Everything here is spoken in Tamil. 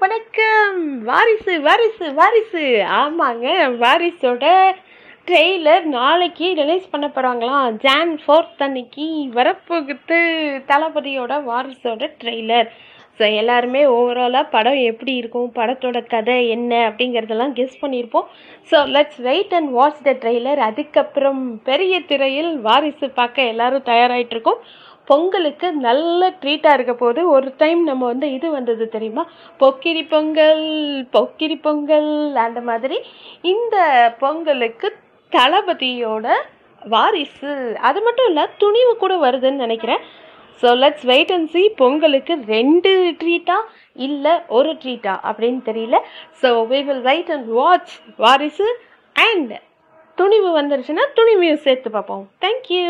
வணக்கம். வாரிசு வாரிசு வாரிசு. ஆமாங்க வாரிசோட ட்ரெய்லர் நாளைக்கு ரிலீஸ் பண்ண போகிறாங்களாம் ஜான் ஃபோர்த் அன்னைக்கு வரப்போகுது தளபதியோட வாரிசோட ட்ரெய்லர். ஸோ எல்லாருமே ஓவராலாக படம் எப்படி இருக்கும் படத்தோட கதை என்ன அப்படிங்கிறதெல்லாம் கெஸ் பண்ணியிருப்போம். So let's wait and watch the trailer அதுக்கப்புறம் பெரிய திரையில் வாரிசு பார்க்க எல்லாரும் தயாராகிட்டு இருக்கோம். பொங்கலுக்கு நல்ல ட்ரீட்டாக இருக்க போது ஒரு டைம் நம்ம வந்து இது வந்தது தெரியுமா? பொக்கிரி பொங்கல் பொக்கிரி பொங்கல் அந்த மாதிரி. இந்த பொங்கலுக்கு தளபதியோட வாரிசு. அது மட்டும் இல்லை துணிவு கூட வருதுன்னு நினைக்கிறேன். So let's wait and see பொங்கலுக்கு ரெண்டு ட்ரீட்டா இல்லை ஒரு ட்ரீட்டா அப்படின்னு தெரியல. So we will wait and watch Varisu and Thunivu வந்துருச்சுன்னா துணிவையும் சேர்த்து பார்ப்போம். தேங்க்யூ